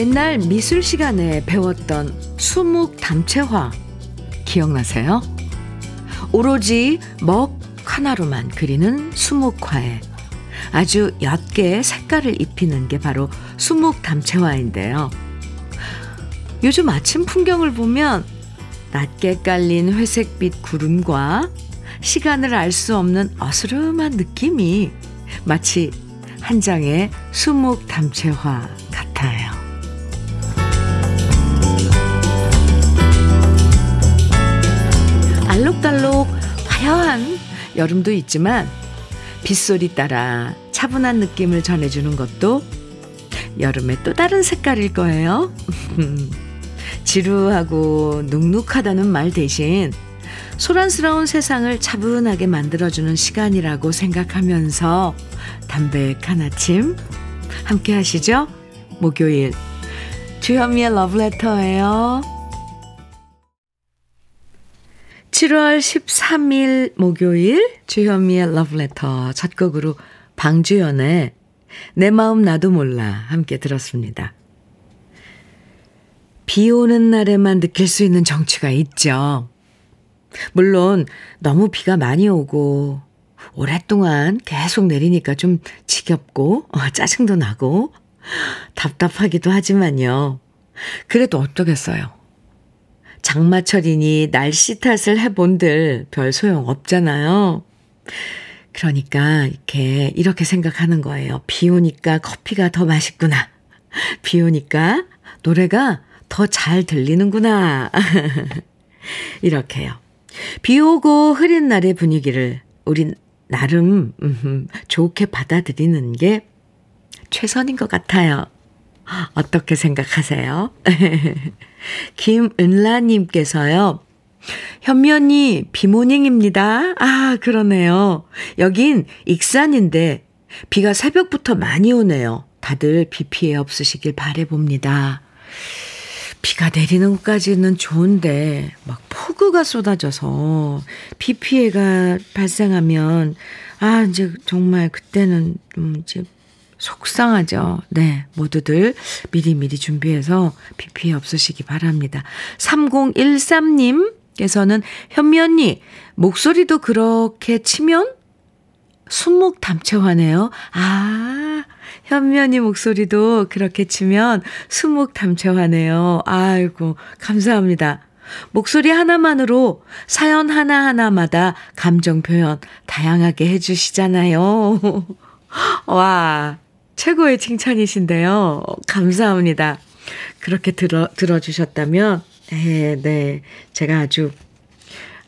옛날 미술 시간에 배웠던 수묵 담채화 기억나세요? 오로지 먹 하나로만 그리는 수묵화에 아주 옅게 색깔을 입히는 게 바로 수묵 담채화인데요. 요즘 아침 풍경을 보면 낮게 깔린 회색빛 구름과 시간을 알 수 없는 어스름한 느낌이 마치 한 장의 수묵 담채화 알록달록 화려한 여름도 있지만 빗소리 따라 차분한 느낌을 전해주는 것도 여름의 또 다른 색깔일 거예요. 지루하고 눅눅하다는 말 대신 소란스러운 세상을 차분하게 만들어주는 시간이라고 생각하면서 담백한 아침 함께 하시죠? 목요일 주현미의 러브레터예요. 7월 13일 목요일 주현미의 러브레터 첫 곡으로 방주연의 내 마음 나도 몰라 함께 들었습니다. 비 오는 날에만 느낄 수 있는 정취가 있죠. 물론 너무 비가 많이 오고 오랫동안 계속 내리니까 좀 지겹고 어, 짜증도 나고 답답하기도 하지만요. 그래도 어떠겠어요. 장마철이니 날씨 탓을 해본들 별 소용 없잖아요. 그러니까 이렇게 이렇게 생각하는 거예요. 비 오니까 커피가 더 맛있구나. 비 오니까 노래가 더 잘 들리는구나. 이렇게요. 비 오고 흐린 날의 분위기를 우린 나름 좋게 받아들이는 게 최선인 것 같아요. 어떻게 생각하세요? 김은라님께서요. 현미 언니, 비모닝입니다. 아, 그러네요. 여긴 익산인데, 비가 새벽부터 많이 오네요. 다들 비 피해 없으시길 바래봅니다. 비가 내리는 것까지는 좋은데 막 폭우가 쏟아져서 비 피해가 발생하면 아 이제 정말 그때는 좀 이제 속상하죠. 네, 모두들 미리미리 준비해서 비 피해 없으시기 바랍니다. 3013님께서는 현미 언니 목소리도 그렇게 치면 순목 담채화네요. 아, 현면이 목소리도 그렇게 치면 수목 담채화네요. 아이고, 감사합니다. 목소리 하나만으로 사연 하나하나마다 감정 표현 다양하게 해주시잖아요. 와, 최고의 칭찬이신데요. 감사합니다. 그렇게 들어, 들어주셨다면, 네, 네. 제가 아주,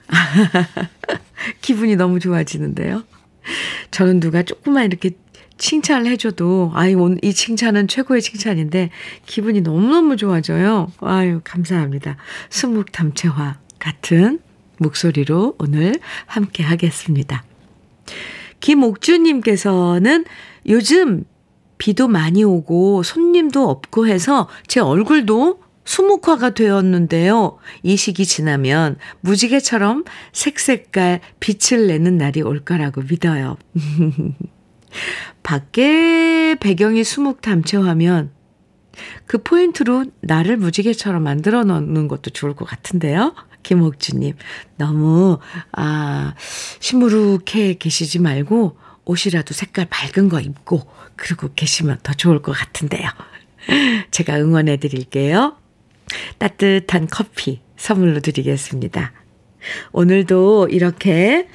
기분이 너무 좋아지는데요. 저는 누가 조금만 이렇게 칭찬을 해줘도, 오늘 이 칭찬은 최고의 칭찬인데, 기분이 너무너무 좋아져요. 아유, 감사합니다. 수묵 담채화 같은 목소리로 오늘 함께 하겠습니다. 김옥주님께서는 요즘 비도 많이 오고 손님도 없고 해서 제 얼굴도 수묵화가 되었는데요. 이 시기 지나면 무지개처럼 색색깔 빛을 내는 날이 올 거라고 믿어요. 밖에 배경이 수묵 담채화면 그 포인트로 나를 무지개처럼 만들어 놓는 것도 좋을 것 같은데요. 김옥주님, 너무, 아, 시무룩해 계시지 말고 옷이라도 색깔 밝은 거 입고 그러고 계시면 더 좋을 것 같은데요. 제가 응원해 드릴게요. 따뜻한 커피 선물로 드리겠습니다. 오늘도 이렇게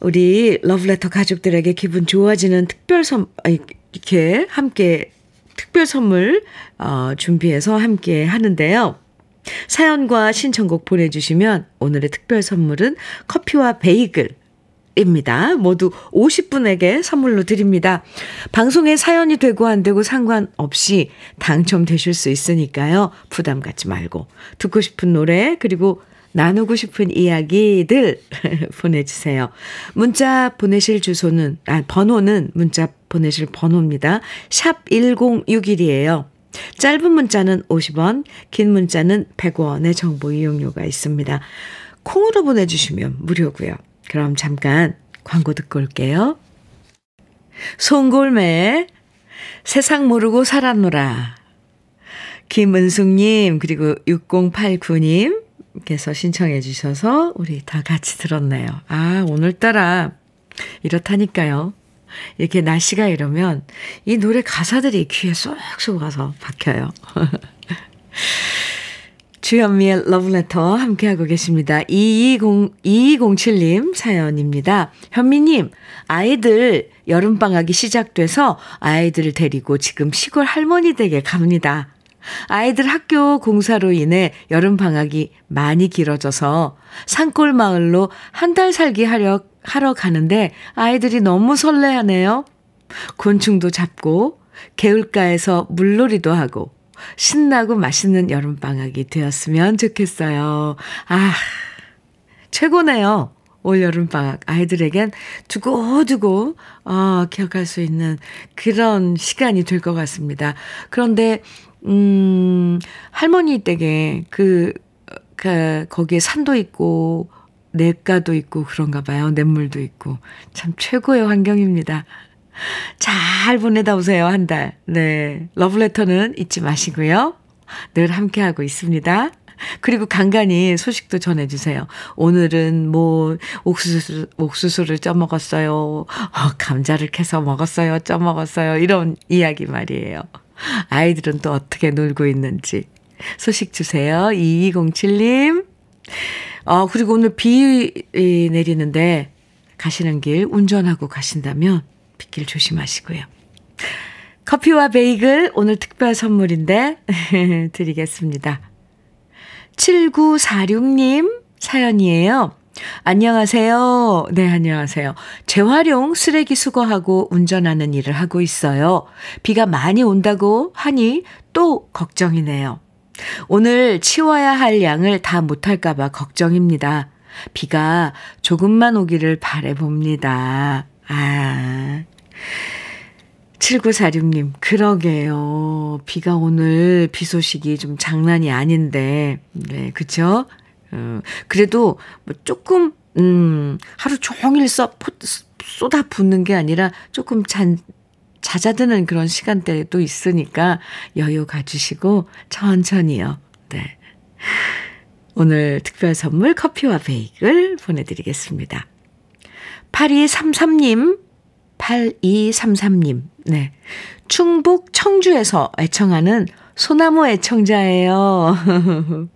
우리 러브레터 가족들에게 기분 좋아지는 특별 선, 이렇게 함께 특별 선물, 어, 준비해서 함께 하는데요. 사연과 신청곡 보내주시면 오늘의 특별 선물은 커피와 베이글, 입니다. 모두 50분에게 선물로 드립니다. 방송에 사연이 되고 안 되고 상관없이 당첨되실 수 있으니까요. 부담 갖지 말고 듣고 싶은 노래 그리고 나누고 싶은 이야기들 보내주세요. 문자 보내실 주소는, 아, 번호는 문자 보내실 번호입니다. 샵 1061이에요. 짧은 문자는 50원, 긴 문자는 100원의 정보 이용료가 있습니다. 콩으로 보내주시면 무료고요. 그럼 잠깐 광고 듣고 올게요. 송골매 세상 모르고 살았노라. 김은숙님, 그리고 6089님께서 신청해 주셔서 우리 다 같이 들었네요. 아, 오늘따라 이렇다니까요. 이렇게 날씨가 이러면 이 노래 가사들이 귀에 쏙쏙 와서 박혀요. 주현미의 러브레터 함께하고 계십니다. 2200, 2207님 사연입니다. 현미님, 아이들 여름방학이 시작돼서 아이들을 데리고 지금 시골 할머니 댁에 갑니다. 아이들 학교 공사로 인해 여름방학이 많이 길어져서 산골 마을로 한 달 살기 하려, 하러 가는데 아이들이 너무 설레하네요. 곤충도 잡고 개울가에서 물놀이도 하고 신나고 맛있는 여름방학이 되었으면 좋겠어요. 아, 최고네요. 올 여름방학. 아이들에겐 두고두고, 어, 기억할 수 있는 그런 시간이 될 것 같습니다. 그런데, 음, 할머니 댁에 그, 그, 거기에 산도 있고, 냇가도 있고 그런가 봐요. 냇물도 있고. 참 최고의 환경입니다. 잘 보내다 오세요, 한 달. 네. 러브레터는 잊지 마시고요. 늘 함께하고 있습니다. 그리고 간간히 소식도 전해주세요. 오늘은 뭐, 옥수수, 옥수수를 쪄먹었어요. 어, 감자를 캐서 먹었어요. 쪄먹었어요. 이런 이야기 말이에요. 아이들은 또 어떻게 놀고 있는지. 소식 주세요. 2207님. 어, 그리고 오늘 비 내리는데 가시는 길 운전하고 가신다면 빗길 조심하시고요. 커피와 베이글 오늘 특별 선물인데 드리겠습니다. 7946님 사연이에요. 안녕하세요. 네, 안녕하세요. 재활용 쓰레기 수거하고 운전하는 일을 하고 있어요. 비가 많이 온다고 하니 또 걱정이네요. 오늘 치워야 할 양을 다 못할까봐 걱정입니다. 비가 조금만 오기를 바래봅니다. 아. 7946님, 그러게요. 비가 오늘 비 소식이 좀 장난이 아닌데, 네, 그쵸? 어, 그래도 뭐 조금, 음, 하루 종일 써, 쏟아 붓는 게 아니라 조금 잔, 잦아드는 그런 시간대도 있으니까 여유 가지시고 천천히요. 네. 오늘 특별 선물 커피와 베이글 보내드리겠습니다. 8233님, 8233님, 네. 충북 청주에서 애청하는 소나무 애청자예요.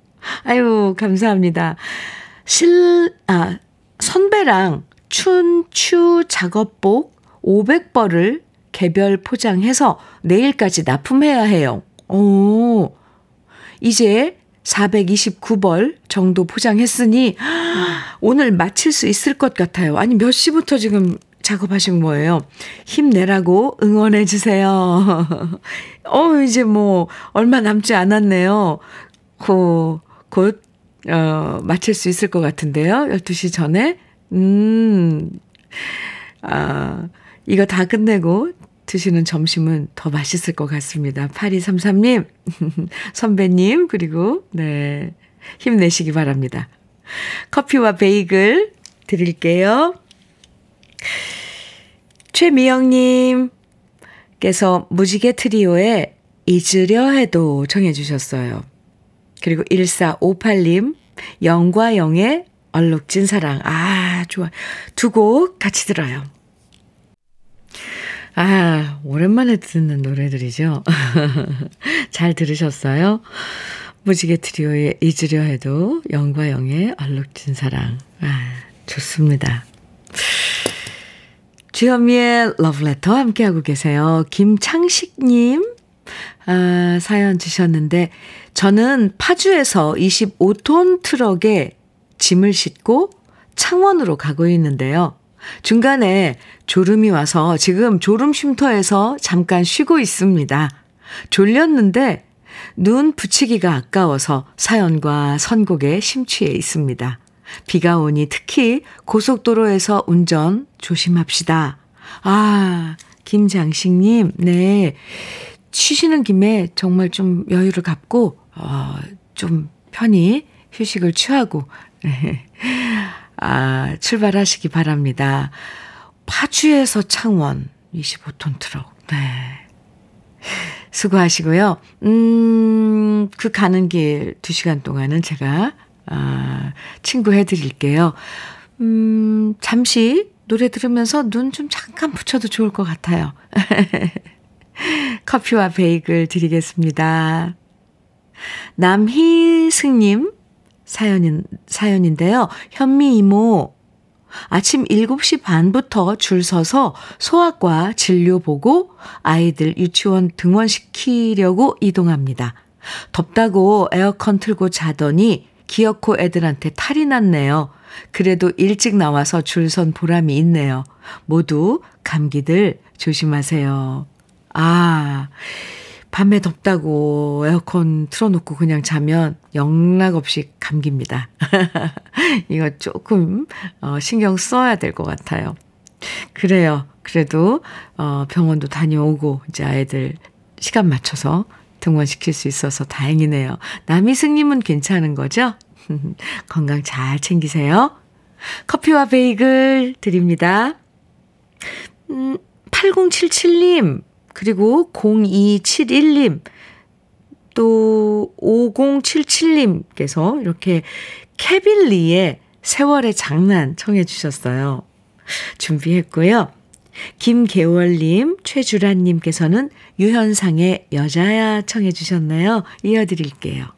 아유, 감사합니다. 실, 아, 선배랑 춘추 작업복 500벌을 개별 포장해서 내일까지 납품해야 해요. 오, 이제 429벌 정도 포장했으니 오늘 마칠 수 있을 것 같아요. 아니, 몇 시부터 지금 작업하신 거예요? 힘내라고 응원해 주세요. 어, 이제 뭐, 얼마 남지 않았네요. 고, 곧, 어, 마칠 수 있을 것 같은데요. 12시 전에. 음, 아, 이거 다 끝내고 드시는 점심은 더 맛있을 것 같습니다. 8233님, 선배님, 그리고, 네, 힘내시기 바랍니다. 커피와 베이글 드릴게요. 최미영님께서 무지개 트리오에 잊으려 해도 정해주셨어요. 그리고 1458님, 영과 영의 얼룩진 사랑. 아, 좋아. 두 곡 같이 들어요. 아, 오랜만에 듣는 노래들이죠. 잘 들으셨어요? 무지개 트리오의 잊으려 해도 영과 영의 얼룩진 사랑. 아, 좋습니다. 주현미의 러브레터 함께하고 계세요. 김창식님, 아, 사연 주셨는데, 저는 파주에서 25톤 트럭에 짐을 싣고 창원으로 가고 있는데요. 중간에 졸음이 와서 지금 졸음 쉼터에서 잠깐 쉬고 있습니다. 졸렸는데 눈 붙이기가 아까워서 사연과 선곡에 심취해 있습니다. 비가 오니 특히 고속도로에서 운전 조심합시다. 아, 김장식님, 네. 쉬시는 김에 정말 좀 여유를 갖고, 어, 좀 편히 휴식을 취하고, 네. 아, 출발하시기 바랍니다. 파주에서 창원 25톤 트럭. 네. 수고하시고요. 음, 그 가는 길 2시간 동안은 제가, 아, 친구 해 드릴게요. 음, 잠시 노래 들으면서 눈 좀 잠깐 붙여도 좋을 것 같아요. 커피와 베이글 드리겠습니다. 남희승님 사연인, 사연인데요. 현미 이모, 아침 7시 반부터 줄 서서 소아과 진료 보고 아이들 유치원 등원시키려고 이동합니다. 덥다고 에어컨 틀고 자더니 기어코 애들한테 탈이 났네요. 그래도 일찍 나와서 줄 선 보람이 있네요. 모두 감기들 조심하세요. 아, 밤에 덥다고 에어컨 틀어놓고 그냥 자면 영락없이 감깁니다. 이거 조금 어, 신경 써야 될 것 같아요. 그래요. 그래도 어, 병원도 다녀오고 이제 아이들 시간 맞춰서 등원시킬 수 있어서 다행이네요. 남희승님은 괜찮은 거죠? 건강 잘 챙기세요. 커피와 베이글 드립니다. 음, 8077님, 그리고 0271님, 또 5077님께서 이렇게 케빌리의 세월의 장난 청해 주셨어요. 준비했고요. 김계월님, 최주란님께서는 유현상의 여자야 청해 주셨나요? 이어드릴게요.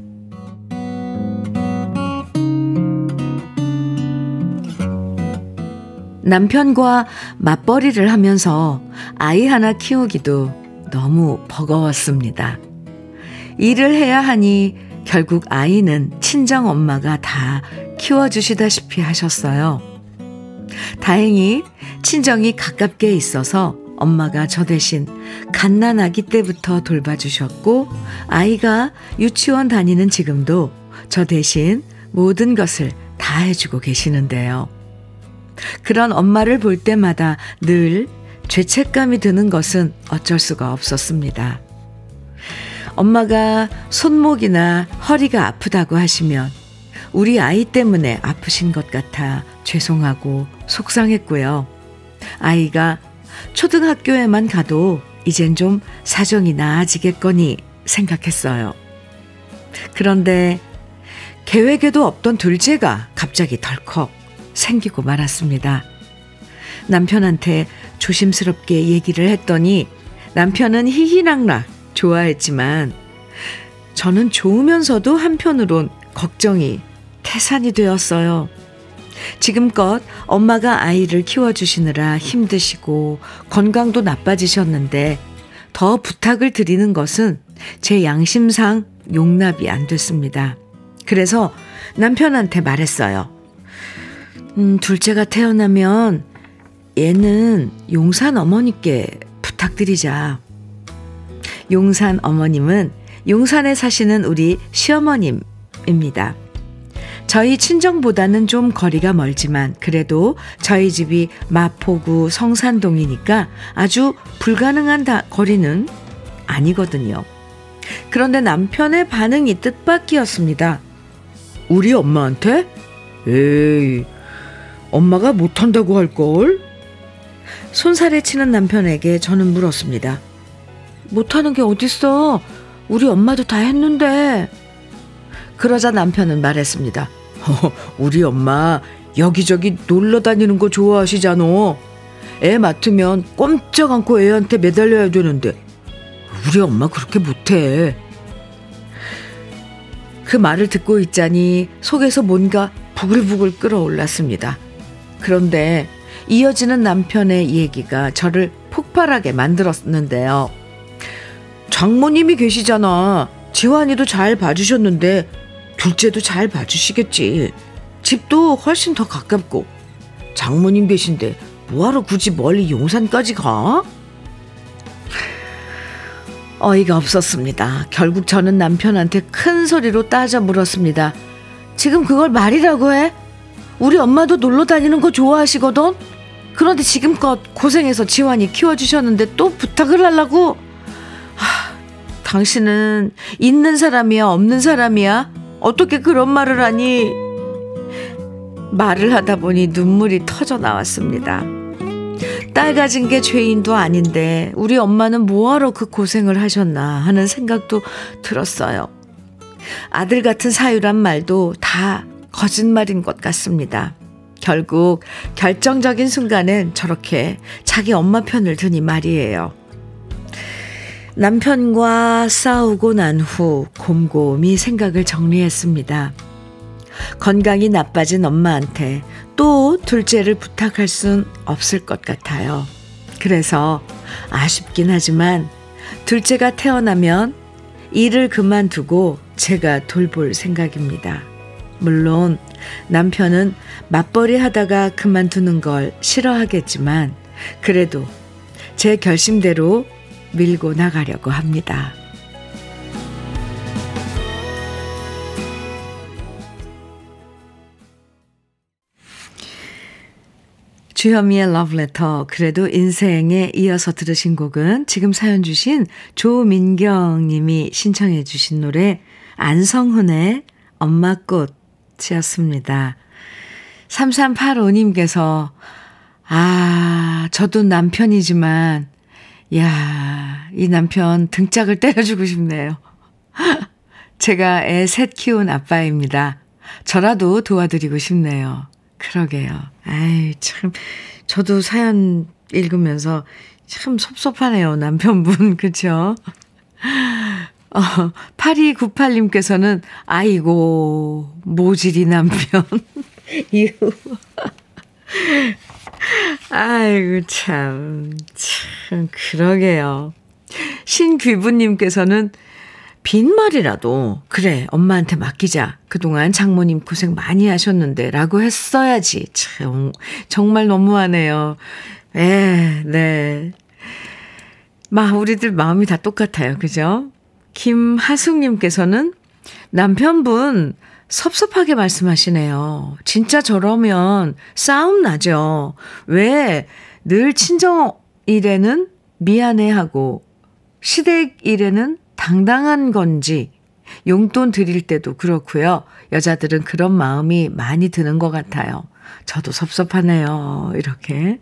남편과 맞벌이를 하면서 아이 하나 키우기도 너무 버거웠습니다. 일을 해야 하니 결국 아이는 친정 엄마가 다 키워주시다시피 하셨어요. 다행히 친정이 가깝게 있어서 엄마가 저 대신 갓난 아기 때부터 돌봐주셨고, 아이가 유치원 다니는 지금도 저 대신 모든 것을 다 해주고 계시는데요. 그런 엄마를 볼 때마다 늘 죄책감이 드는 것은 어쩔 수가 없었습니다. 엄마가 손목이나 허리가 아프다고 하시면 우리 아이 때문에 아프신 것 같아 죄송하고 속상했고요. 아이가 초등학교에만 가도 이젠 좀 사정이 나아지겠거니 생각했어요. 그런데 계획에도 없던 둘째가 갑자기 덜컥 생기고 말았습니다. 남편한테 조심스럽게 얘기를 했더니 남편은 희희낙낙 좋아했지만 저는 좋으면서도 한편으론 걱정이 태산이 되었어요. 지금껏 엄마가 아이를 키워주시느라 힘드시고 건강도 나빠지셨는데 더 부탁을 드리는 것은 제 양심상 용납이 안 됐습니다. 그래서 남편한테 말했어요. 음, 둘째가 태어나면 얘는 용산 어머니께 부탁드리자. 용산 어머님은 용산에 사시는 우리 시어머님입니다. 저희 친정보다는 좀 거리가 멀지만 그래도 저희 집이 마포구 성산동이니까 아주 불가능한 다, 거리는 아니거든요. 그런데 남편의 반응이 뜻밖이었습니다. 우리 엄마한테? 에이, 엄마가 못한다고 할걸? 손살에 치는 남편에게 저는 물었습니다. 못하는 게 어딨어? 우리 엄마도 다 했는데. 그러자 남편은 말했습니다. 어, 우리 엄마 여기저기 놀러 다니는 거 좋아하시잖아. 애 맡으면 꼼짝 않고 애한테 매달려야 되는데 우리 엄마 그렇게 못해. 그 말을 듣고 있자니 속에서 뭔가 부글부글 끓어올랐습니다. 그런데 이어지는 남편의 얘기가 저를 폭발하게 만들었는데요. 장모님이 계시잖아. 지환이도 잘 봐주셨는데 둘째도 잘 봐주시겠지. 집도 훨씬 더 가깝고 장모님 계신데 뭐하러 굳이 멀리 용산까지 가? 어이가 없었습니다. 결국 저는 남편한테 큰 소리로 따져 물었습니다. 지금 그걸 말이라고 해? 우리 엄마도 놀러 다니는 거 좋아하시거든? 그런데 지금껏 고생해서 지환이 키워주셨는데 또 부탁을 하려고? 하, 당신은 있는 사람이야, 없는 사람이야? 어떻게 그런 말을 하니? 말을 하다 보니 눈물이 터져 나왔습니다. 딸 가진 게 죄인도 아닌데 우리 엄마는 뭐하러 그 고생을 하셨나 하는 생각도 들었어요. 아들 같은 사유란 말도 다 거짓말인 것 같습니다. 결국 결정적인 순간엔 저렇게 자기 엄마 편을 드니 말이에요. 남편과 싸우고 난 후 곰곰이 생각을 정리했습니다. 건강이 나빠진 엄마한테 또 둘째를 부탁할 순 없을 것 같아요. 그래서 아쉽긴 하지만 둘째가 태어나면 일을 그만두고 제가 돌볼 생각입니다. 물론 남편은 맞벌이 하다가 그만두는 걸 싫어하겠지만 그래도 제 결심대로 밀고 나가려고 합니다. 주현미의 러브레터 그래도 인생에 이어서 들으신 곡은 지금 사연 주신 조민경 님이 신청해 주신 노래 안성훈의 엄마꽃 이었습니다. 3385님께서 아 저도 남편이지만 야, 이 남편 등짝을 때려주고 싶네요. 제가 애 셋 키운 아빠입니다. 저라도 도와드리고 싶네요. 그러게요. 아이, 참. 저도 사연 읽으면서 참 섭섭하네요. 남편분. 그쵸? 어, 8298님께서는, 아이고, 모질이 남편. 이후. 아이고, 참. 참, 그러게요. 신귀부님께서는 빈말이라도, 그래, 엄마한테 맡기자. 그동안 장모님 고생 많이 하셨는데, 라고 했어야지. 참, 정말 너무하네요. 에, 네. 마, 우리들 마음이 다 똑같아요. 그죠? 김하숙님께서는 남편분 섭섭하게 말씀하시네요. 진짜 저러면 싸움 나죠. 왜 늘 친정 일에는 미안해하고 시댁 일에는 당당한 건지 용돈 드릴 때도 그렇고요. 여자들은 그런 마음이 많이 드는 것 같아요. 저도 섭섭하네요. 이렇게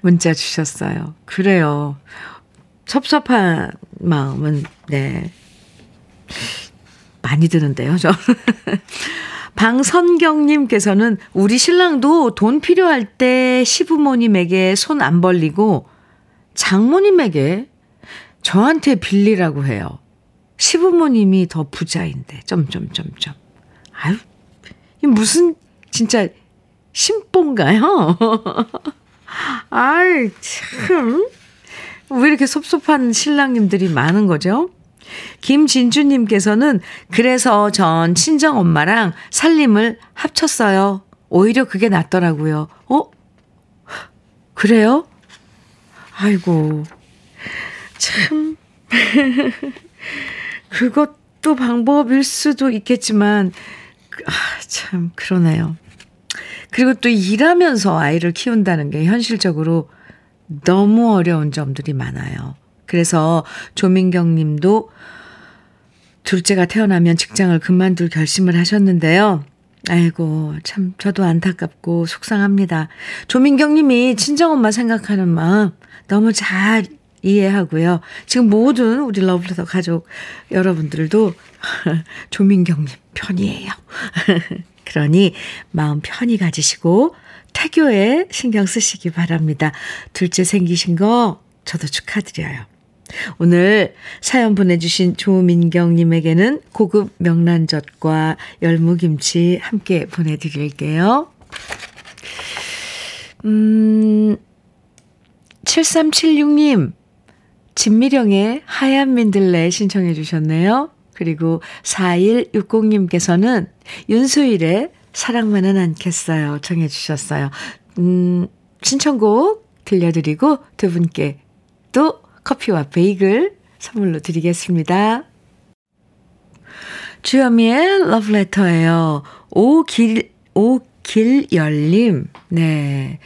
문자 주셨어요. 그래요. 섭섭한 마음은, 네. 많이 드는데요, 저. 방선경님께서는 우리 신랑도 돈 필요할 때 시부모님에게 손 안 벌리고 장모님에게 저한테 빌리라고 해요. 시부모님이 더 부자인데, 점점점점. 아유, 이 무슨, 진짜, 심보인가요? 아이, 참. 왜 이렇게 섭섭한 신랑님들이 많은 거죠? 김진주님께서는 그래서 전 친정 엄마랑 살림을 합쳤어요. 오히려 그게 낫더라고요. 어? 그래요? 아이고, 참. 그것도 방법일 수도 있겠지만, 아, 참, 그러네요. 그리고 또 일하면서 아이를 키운다는 게 현실적으로 너무 어려운 점들이 많아요. 그래서 조민경 님도 둘째가 태어나면 직장을 그만둘 결심을 하셨는데요. 아이고, 참, 저도 안타깝고 속상합니다. 조민경 님이 친정엄마 생각하는 마음 너무 잘 이해하고요. 지금 모든 우리 러브레터 가족 여러분들도 조민경 님 편이에요. 그러니 마음 편히 가지시고 태교에 신경 쓰시기 바랍니다. 둘째 생기신 거 저도 축하드려요. 오늘 사연 보내주신 조민경님에게는 고급 명란젓과 열무김치 함께 보내드릴게요. 음, 7376님, 진미령의 하얀 민들레 신청해 주셨네요. 그리고 4160님께서는 윤수일의 사랑만은 않겠어요. 청해 주셨어요. 음, 신청곡 들려드리고 두 분께 또 커피와 베이글 선물로 드리겠습니다. 주현미의 러브레터예요. 오길, 오길열님. 네.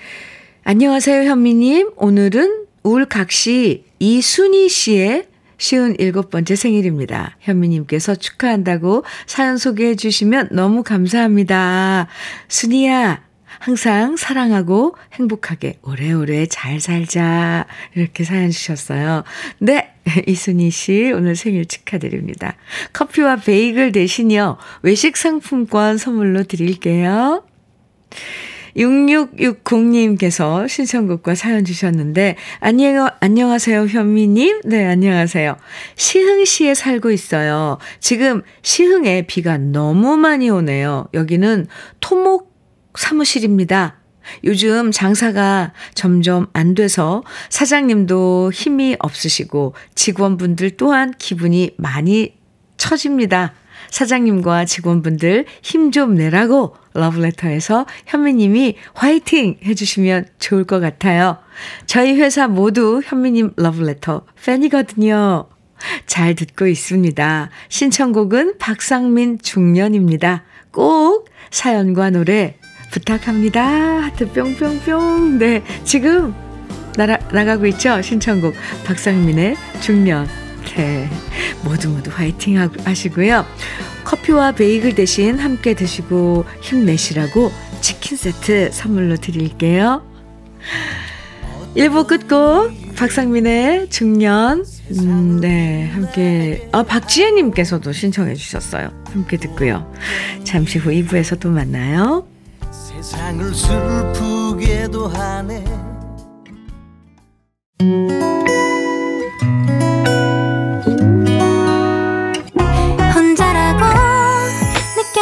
안녕하세요, 현미님. 오늘은 울각시 이순희 씨의 쉬운 일곱 번째 생일입니다. 현미님께서 축하한다고 사연 소개해 주시면 너무 감사합니다. 순이야, 항상 사랑하고 행복하게 오래오래 잘 살자. 이렇게 사연 주셨어요. 네. 이순희 씨, 오늘 생일 축하드립니다. 커피와 베이글 대신요, 외식 상품권 선물로 드릴게요. 6660님께서 신청곡과 사연 주셨는데, 안녕, 안녕하세요, 현미님. 네, 안녕하세요. 시흥시에 살고 있어요. 지금 시흥에 비가 너무 많이 오네요. 여기는 토목 사무실입니다. 요즘 장사가 점점 안 돼서 사장님도 힘이 없으시고 직원분들 또한 기분이 많이 처집니다. 사장님과 직원분들 힘 좀 내라고 러브레터에서 현미님이 화이팅 해주시면 좋을 것 같아요. 저희 회사 모두 현미님 러브레터 팬이거든요. 잘 듣고 있습니다. 신청곡은 박상민 중년입니다. 꼭 사연과 노래 부탁합니다. 하트 뿅뿅뿅. 네, 지금 나라, 나가고 있죠? 신청곡 박상민의 중년. 네, 모두 모두 화이팅 하시고요. 커피와 베이글 대신 함께 드시고 힘내시라고 치킨 세트 선물로 드릴게요. 1부 끝곡 박상민의 중년 음, 네 함께 아 박지혜님께서도 신청해 주셨어요. 함께 듣고요. 잠시 후 2부에서 또 만나요. 세상을 슬프게도 하네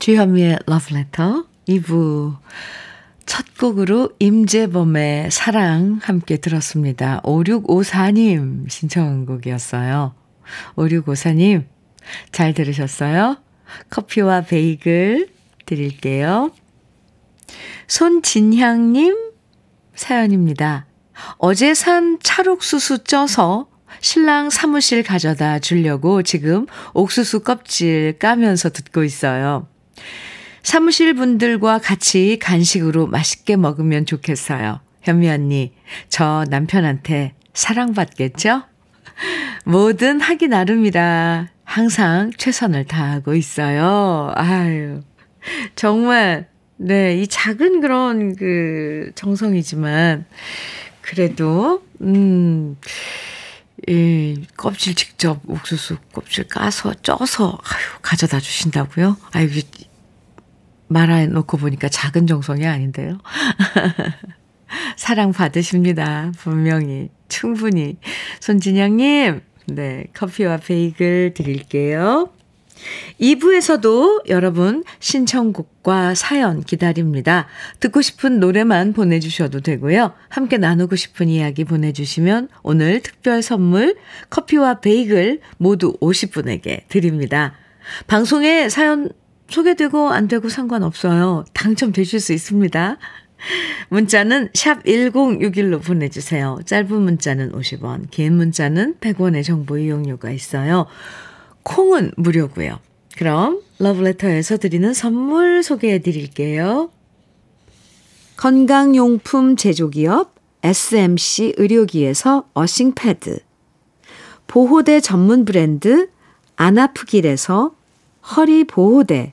주현미의 Letter 2부 첫 곡으로 임재범의 사랑 함께 들었습니다. 5654님 신청곡이었어요. 5654님 잘 들으셨어요? 커피와 베이글 드릴게요. 손진향님 사연입니다. 어제 산 찰옥수수 쪄서 신랑 사무실 가져다 주려고 지금 옥수수 껍질 까면서 듣고 있어요. 사무실 분들과 같이 간식으로 맛있게 먹으면 좋겠어요. 현미 언니, 저 남편한테 사랑받겠죠? 뭐든 하기 나름이라 항상 최선을 다하고 있어요. 아유, 정말 네, 이 작은 그런 그 정성이지만, 그래도, 음, 이 껍질 직접 옥수수 껍질 까서 쪄서, 아유, 가져다 주신다고요? 아유, 말해놓고 보니까 작은 정성이 아닌데요. 사랑 받으십니다. 분명히. 충분히. 손진영님, 네, 커피와 베이글 드릴게요. 2부에서도 여러분 신청곡과 사연 기다립니다. 듣고 싶은 노래만 보내주셔도 되고요. 함께 나누고 싶은 이야기 보내주시면 오늘 특별 선물 커피와 베이글 모두 50분에게 드립니다. 방송에 사연 소개되고 안 되고 상관없어요. 당첨되실 수 있습니다. 문자는 샵 1061로 보내주세요. 짧은 문자는 50원, 긴 문자는 100원의 정보 이용료가 있어요. 콩은 무료고요. 그럼 러브레터에서 드리는 선물 소개해 드릴게요. 건강용품 제조기업 SMC 의료기에서 어싱패드 보호대 전문 브랜드 안아프길에서 허리보호대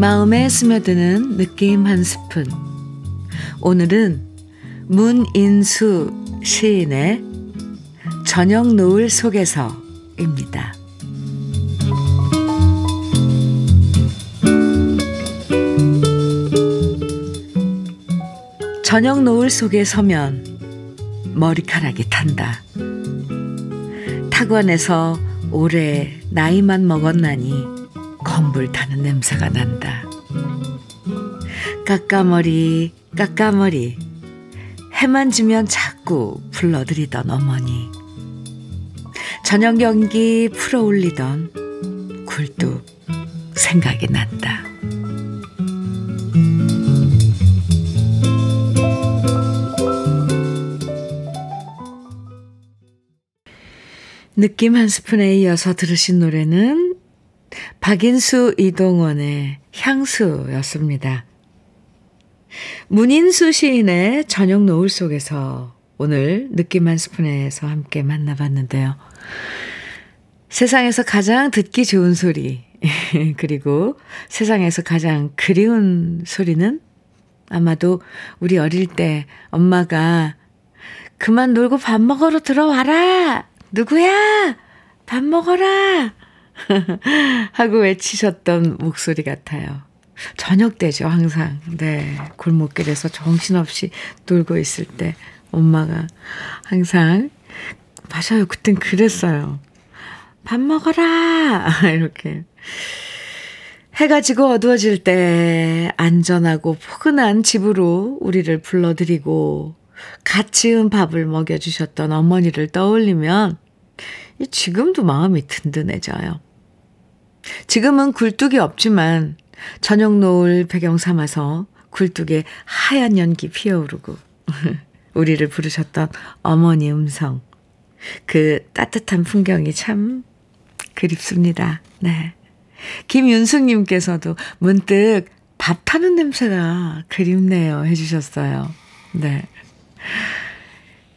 마음에 스며드는 느낌 한 스푼. 오늘은 문인수 시인의 저녁 노을 속에서입니다. 저녁 노을 속에 서면 머리카락이 탄다. 타관에서 오래 나이만 먹었나니 건불 타는 냄새가 난다. 까까머리, 까까머리. 해만 지면 자꾸 불러들이던 어머니. 저녁 연기 풀어 올리던 굴뚝 생각이 난다. 느낌 한 스푼에 이어서 들으신 노래는 박인수 이동원의 향수였습니다. 문인수 시인의 저녁 노을 속에서 오늘 느낌 한 스푼에서 함께 만나봤는데요. 세상에서 가장 듣기 좋은 소리, 그리고 세상에서 가장 그리운 소리는 아마도 우리 어릴 때 엄마가 그만 놀고 밥 먹으러 들어와라! 누구야? 밥 먹어라! 하고 외치셨던 목소리 같아요. 저녁 때죠, 항상. 네. 골목길에서 정신없이 놀고 있을 때 엄마가 항상 맞아요. 그땐 그랬어요. 밥 먹어라! 이렇게. 해가 지고 어두워질 때 안전하고 포근한 집으로 우리를 불러들이고 갓 지은 밥을 먹여주셨던 어머니를 떠올리면 지금도 마음이 든든해져요. 지금은 굴뚝이 없지만 저녁 노을 배경 삼아서 굴뚝에 하얀 연기 피어오르고 우리를 부르셨던 어머니 음성. 그 따뜻한 풍경이 참 그립습니다. 네. 김윤숙님께서도 문득 밥 타는 냄새가 그립네요. 해주셨어요. 네.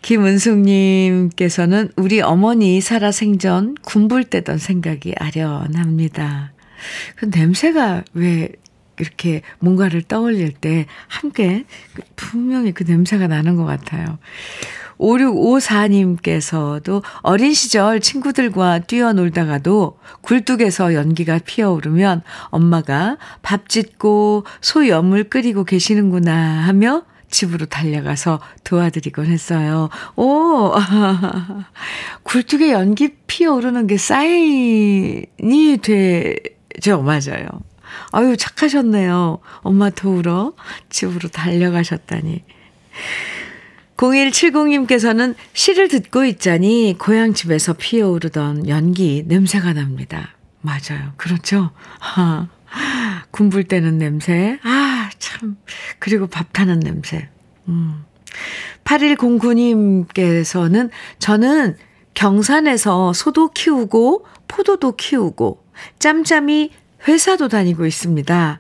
김은숙님께서는 우리 어머니 살아생전 군불 때던 생각이 아련합니다. 그 냄새가 왜 이렇게 뭔가를 떠올릴 때 함께 분명히 그 냄새가 나는 것 같아요. 5654님께서도 어린 시절 친구들과 뛰어놀다가도 굴뚝에서 연기가 피어오르면 엄마가 밥 짓고 소 염을 끓이고 계시는구나 하며 집으로 달려가서 도와드리곤 했어요. 오! 굴뚝에 연기 피어오르는 게 사인이 되죠. 맞아요. 아유, 착하셨네요. 엄마 도우러 집으로 달려가셨다니. 0170님께서는 시를 듣고 있자니 고향집에서 피어오르던 연기 냄새가 납니다. 맞아요. 그렇죠? 하. 군불 때는 냄새. 아, 참. 그리고 밥 타는 냄새. 음. 8109님께서는 저는 경산에서 소도 키우고 포도도 키우고 짬짬이 회사도 다니고 있습니다.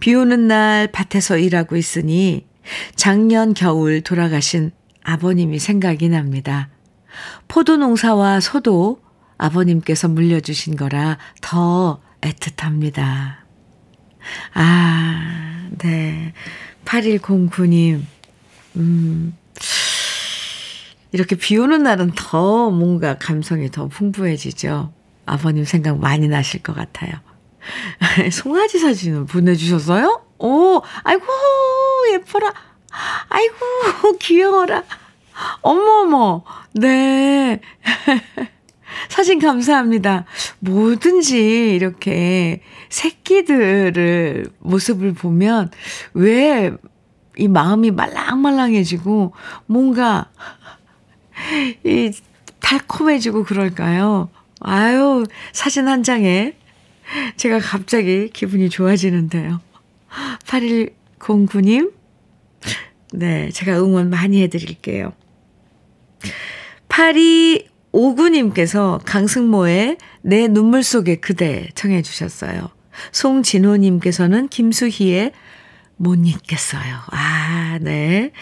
비 오는 날 밭에서 일하고 있으니 작년 겨울 돌아가신 아버님이 생각이 납니다. 포도 농사와 소도 아버님께서 물려주신 거라 더 애틋합니다. 아, 네. 8109님, 음, 이렇게 비 오는 날은 더 뭔가 감성이 더 풍부해지죠. 아버님 생각 많이 나실 것 같아요. 송아지 사진을 보내주셨어요? 오, 아이고, 예뻐라. 아이고, 귀여워라. 어머어머, 네. 사진 감사합니다. 뭐든지 이렇게 새끼들을 모습을 보면 왜 이 마음이 말랑말랑해지고 뭔가 이 달콤해지고 그럴까요? 아유, 사진 한 장에 제가 갑자기 기분이 좋아지는데요. 8109님, 네, 제가 응원 많이 해드릴게요. 8259님께서 강승모의 내 눈물 속에 그대 청해 주셨어요. 송진호님께서는 김수희의 못 잊겠어요. 아, 네.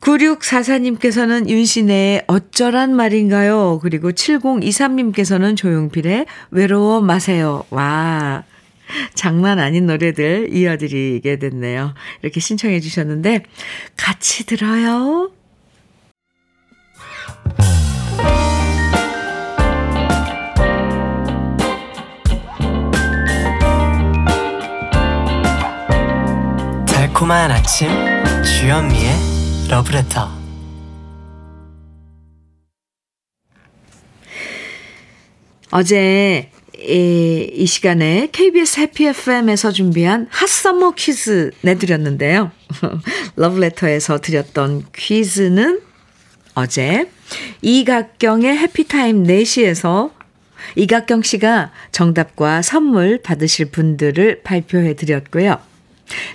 9644님께서는 윤신의 어쩌란 말인가요? 그리고 7023님께서는 조용필의 외로워 마세요. 와. 장난 아닌 노래들 이어드리게 됐네요. 이렇게 신청해 주셨는데, 같이 들어요. 달콤한 아침 주현미의 러브레터 어제 이, 이 시간에 KBS 해피 FM에서 준비한 핫서머 퀴즈 내드렸는데요. 러브레터에서 드렸던 퀴즈는 어제 이각경의 해피타임 4시에서 이각경 씨가 정답과 선물 받으실 분들을 발표해 드렸고요.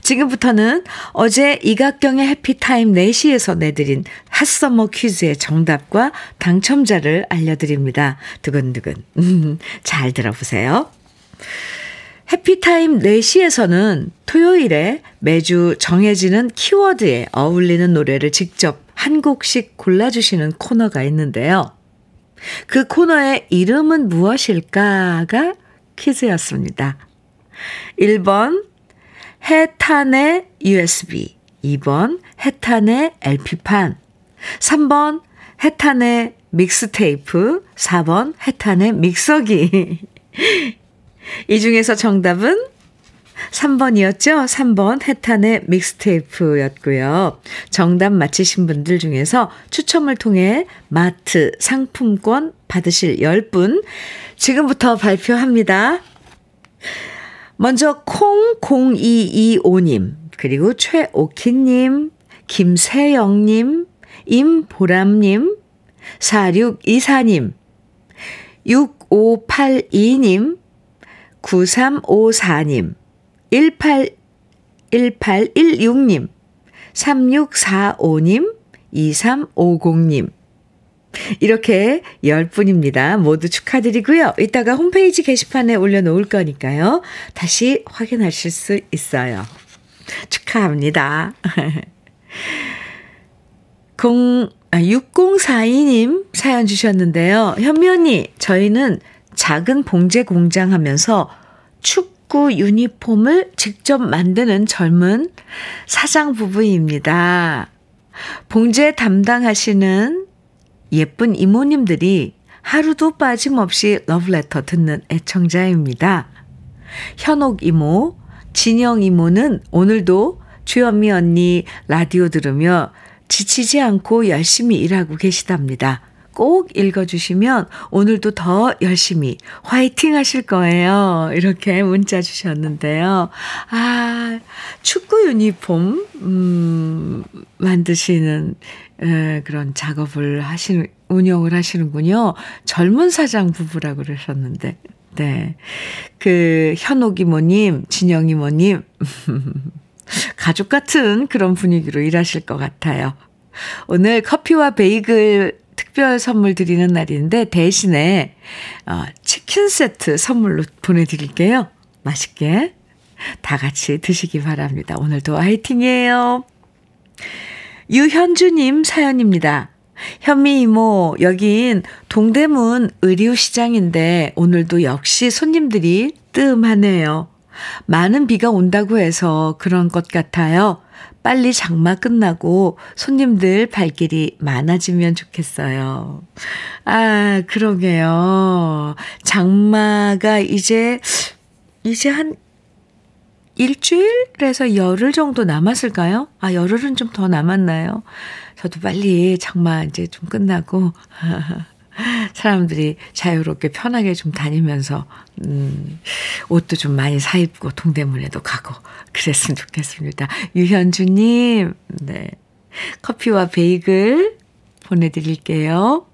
지금부터는 어제 이각경의 해피타임 4시에서 내드린 핫서머 퀴즈의 정답과 당첨자를 알려드립니다. 두근두근. 음, 잘 들어보세요. 해피타임 4시에서는 토요일에 매주 정해지는 키워드에 어울리는 노래를 직접 한 곡씩 골라주시는 코너가 있는데요. 그 코너의 이름은 무엇일까가 퀴즈였습니다. 1번 해탄의 USB, 2번 해탄의 LP판, 3번 해탄의 믹스테이프, 4번 해탄의 믹서기. 이 중에서 정답은 3번이었죠? 3번 해탄의 믹스테이프였고요. 정답 맞히신 분들 중에서 추첨을 통해 마트 상품권 받으실 10분 지금부터 발표합니다. 먼저 콩0225님, 그리고 최오키님, 김세영님, 임보람님, 4624님, 6582님, 9354님, 18, 1816님, 3645님, 2350님, 이렇게 10분입니다. 모두 축하드리고요. 이따가 홈페이지 게시판에 올려놓을 거니까요. 다시 확인하실 수 있어요. 축하합니다. 0, 아, 6042님 사연 주셨는데요. 현미 언니, 저희는 작은 봉제 공장 하면서 축구 유니폼을 직접 만드는 젊은 사장 부부입니다. 봉제 담당하시는 예쁜 이모님들이 하루도 빠짐없이 러브레터 듣는 애청자입니다. 현옥 이모, 진영 이모는 오늘도 주현미 언니 라디오 들으며 지치지 않고 열심히 일하고 계시답니다. 꼭 읽어주시면 오늘도 더 열심히 화이팅 하실 거예요. 이렇게 문자 주셨는데요. 아, 축구 유니폼, 음, 만드시는 에, 그런 작업을 하시는, 운영을 하시는군요. 젊은 사장 부부라고 그러셨는데. 네. 그, 현옥 이모님, 진영 이모님, 가족 같은 그런 분위기로 일하실 것 같아요. 오늘 커피와 베이글 특별 선물 드리는 날인데 대신에 어, 치킨 세트 선물로 보내드릴게요. 맛있게 다 같이 드시기 바랍니다. 오늘도 화이팅이에요. 유현주님 사연입니다. 현미 이모, 여긴 동대문 의류시장인데 오늘도 역시 손님들이 뜸하네요. 많은 비가 온다고 해서 그런 것 같아요. 빨리 장마 끝나고 손님들 발길이 많아지면 좋겠어요. 아, 그러게요. 장마가 이제, 이제 한 일주일에서 열흘 정도 남았을까요? 아, 열흘은 좀 더 남았나요? 저도 빨리 장마 이제 좀 끝나고 사람들이 자유롭게 편하게 좀 다니면서 음, 옷도 좀 많이 사 입고 동대문에도 가고 그랬으면 좋겠습니다. 유현주님, 네. 커피와 베이글 보내드릴게요.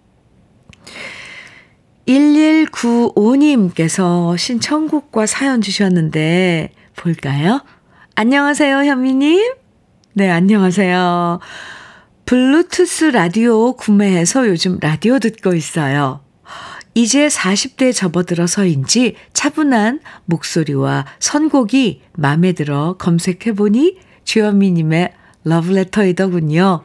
1195님께서 신청곡과 사연 주셨는데, 볼까요? 안녕하세요, 현미님. 네, 안녕하세요. 블루투스 라디오 구매해서 요즘 라디오 듣고 있어요. 이제 40대 접어들어서인지 차분한 목소리와 선곡이 마음에 들어 검색해보니 주현미님의 러브레터이더군요.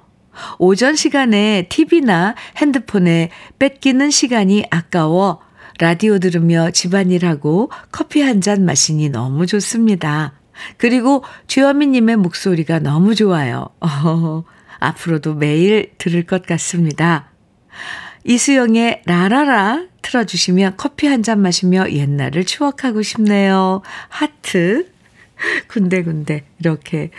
오전 시간에 TV나 핸드폰에 뺏기는 시간이 아까워 라디오 들으며 집안일하고 커피 한 잔 마시니 너무 좋습니다. 그리고 주현미님의 목소리가 너무 좋아요. 어, 앞으로도 매일 들을 것 같습니다. 이수영의 라라라 틀어주시면 커피 한 잔 마시며 옛날을 추억하고 싶네요. 하트. 군데군데 이렇게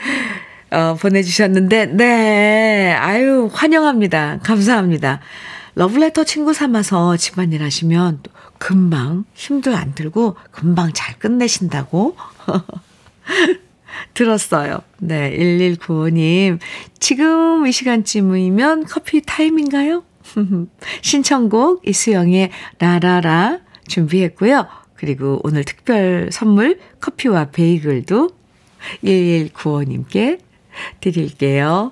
어, 보내주셨는데, 네. 아유, 환영합니다. 감사합니다. 러브레터 친구 삼아서 집안일 하시면 금방 힘도 안 들고 금방 잘 끝내신다고 들었어요. 네, 1195님. 지금 이 시간쯤이면 커피 타임인가요? 신청곡 이수영의 라라라 준비했고요. 그리고 오늘 특별 선물 커피와 베이글도 1195님께 드릴게요.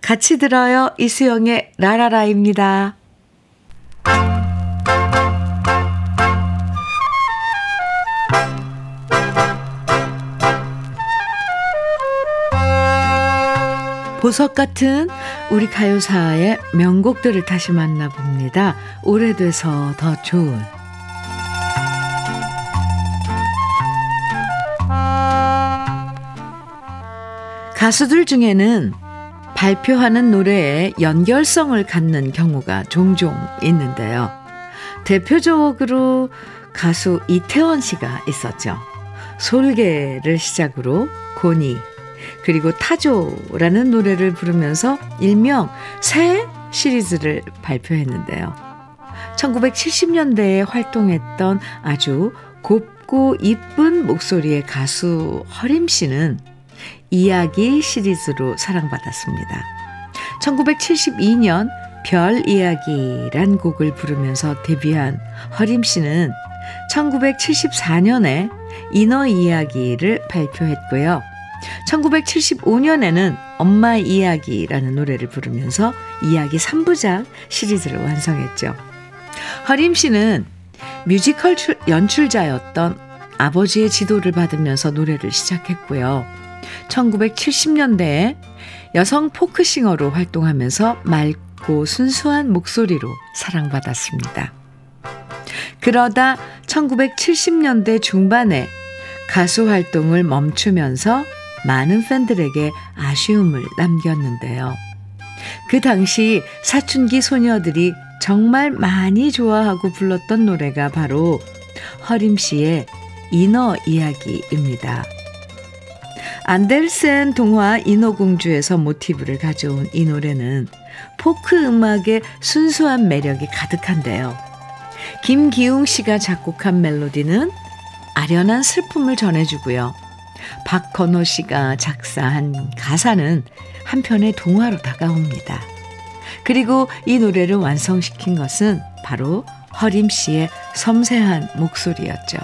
같이 들어요. 이수영의 라라라입니다. 보석 같은 우리 가요사의 명곡들을 다시 만나봅니다. 오래돼서 더 좋은 가수들 중에는 발표하는 노래에 연결성을 갖는 경우가 종종 있는데요. 대표적으로 가수 이태원 씨가 있었죠. 솔개를 시작으로 고니, 그리고 타조라는 노래를 부르면서 일명 새 시리즈를 발표했는데요. 1970년대에 활동했던 아주 곱고 이쁜 목소리의 가수 허림 씨는 이야기 시리즈로 사랑받았습니다. 1972년 별 이야기란 곡을 부르면서 데뷔한 허림 씨는 1974년에 인어 이야기를 발표했고요. 1975년에는 엄마 이야기라는 노래를 부르면서 이야기 3부작 시리즈를 완성했죠. 허림 씨는 뮤지컬 연출자였던 아버지의 지도를 받으면서 노래를 시작했고요. 1970년대에 여성 포크싱어로 활동하면서 맑고 순수한 목소리로 사랑받았습니다. 그러다 1970년대 중반에 가수 활동을 멈추면서 많은 팬들에게 아쉬움을 남겼는데요. 그 당시 사춘기 소녀들이 정말 많이 좋아하고 불렀던 노래가 바로 허림 씨의 인어 이야기입니다. 안델센 동화 인어공주에서 모티브를 가져온 이 노래는 포크 음악의 순수한 매력이 가득한데요. 김기웅 씨가 작곡한 멜로디는 아련한 슬픔을 전해주고요. 박건호 씨가 작사한 가사는 한편의 동화로 다가옵니다. 그리고 이 노래를 완성시킨 것은 바로 허림 씨의 섬세한 목소리였죠.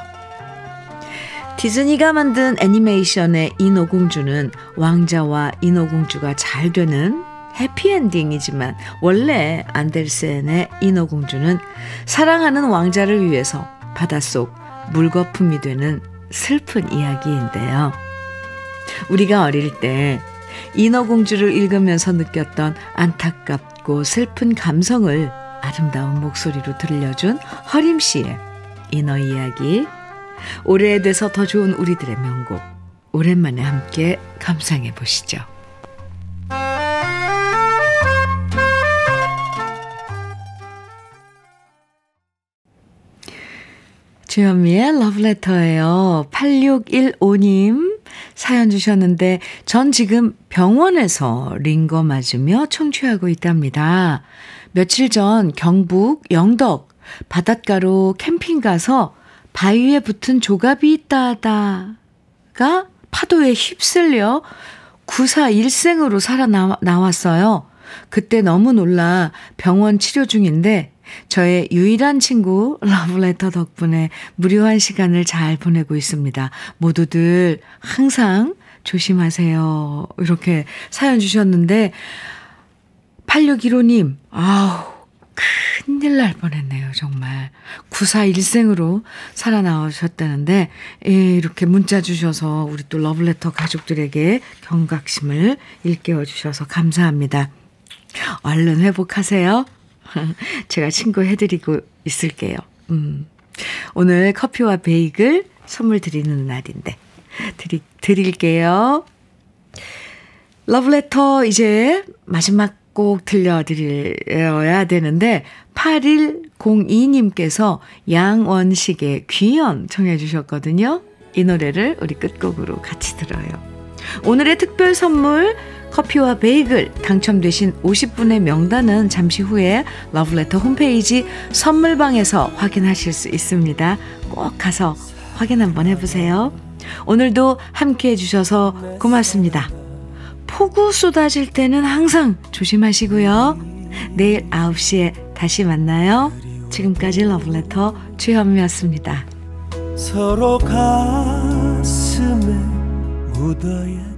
디즈니가 만든 애니메이션의 인어공주는 왕자와 인어공주가 잘 되는 해피엔딩이지만 원래 안델센의 인어공주는 사랑하는 왕자를 위해서 바닷속 물거품이 되는 슬픈 이야기인데요. 우리가 어릴 때 인어공주를 읽으면서 느꼈던 안타깝고 슬픈 감성을 아름다운 목소리로 들려준 허림 씨의 인어 이야기. 오래돼서 더 좋은 우리들의 명곡. 오랜만에 함께 감상해 보시죠. 주현미의 러브레터예요. 8615님 사연 주셨는데 전 지금 병원에서 링거 맞으며 청취하고 있답니다. 며칠 전 경북 영덕 바닷가로 캠핑 가서 바위에 붙은 조갑이 있다다가 파도에 휩쓸려 구사 일생으로 살아나왔어요. 그때 너무 놀라 병원 치료 중인데 저의 유일한 친구 러브레터 덕분에 무료한 시간을 잘 보내고 있습니다. 모두들 항상 조심하세요. 이렇게 사연 주셨는데 8615님, 아우, 큰일 날 뻔했네요, 정말. 94일생으로 살아나오셨다는데, 예, 이렇게 문자 주셔서 우리 또 러블레터 가족들에게 경각심을 일깨워 주셔서 감사합니다. 얼른 회복하세요. 제가 친구해드리고 있을게요. 음. 오늘 커피와 베이글 선물 드리는 날인데, 드리, 드릴게요. 러브레터 이제 마지막 곡 들려드려야 되는데 8102님께서 양원식의 귀연 청해 주셨거든요. 이 노래를 우리 끝곡으로 같이 들어요. 오늘의 특별 선물 커피와 베이글 당첨되신 50분의 명단은 잠시 후에 러브레터 홈페이지 선물방에서 확인하실 수 있습니다. 꼭 가서 확인 한번 해보세요. 오늘도 함께 해주셔서 고맙습니다. 폭우 쏟아질 때는 항상 조심하시고요. 내일 9시에 다시 만나요. 지금까지 러브레터 주현미였습니다. 서로 가슴에 묻어야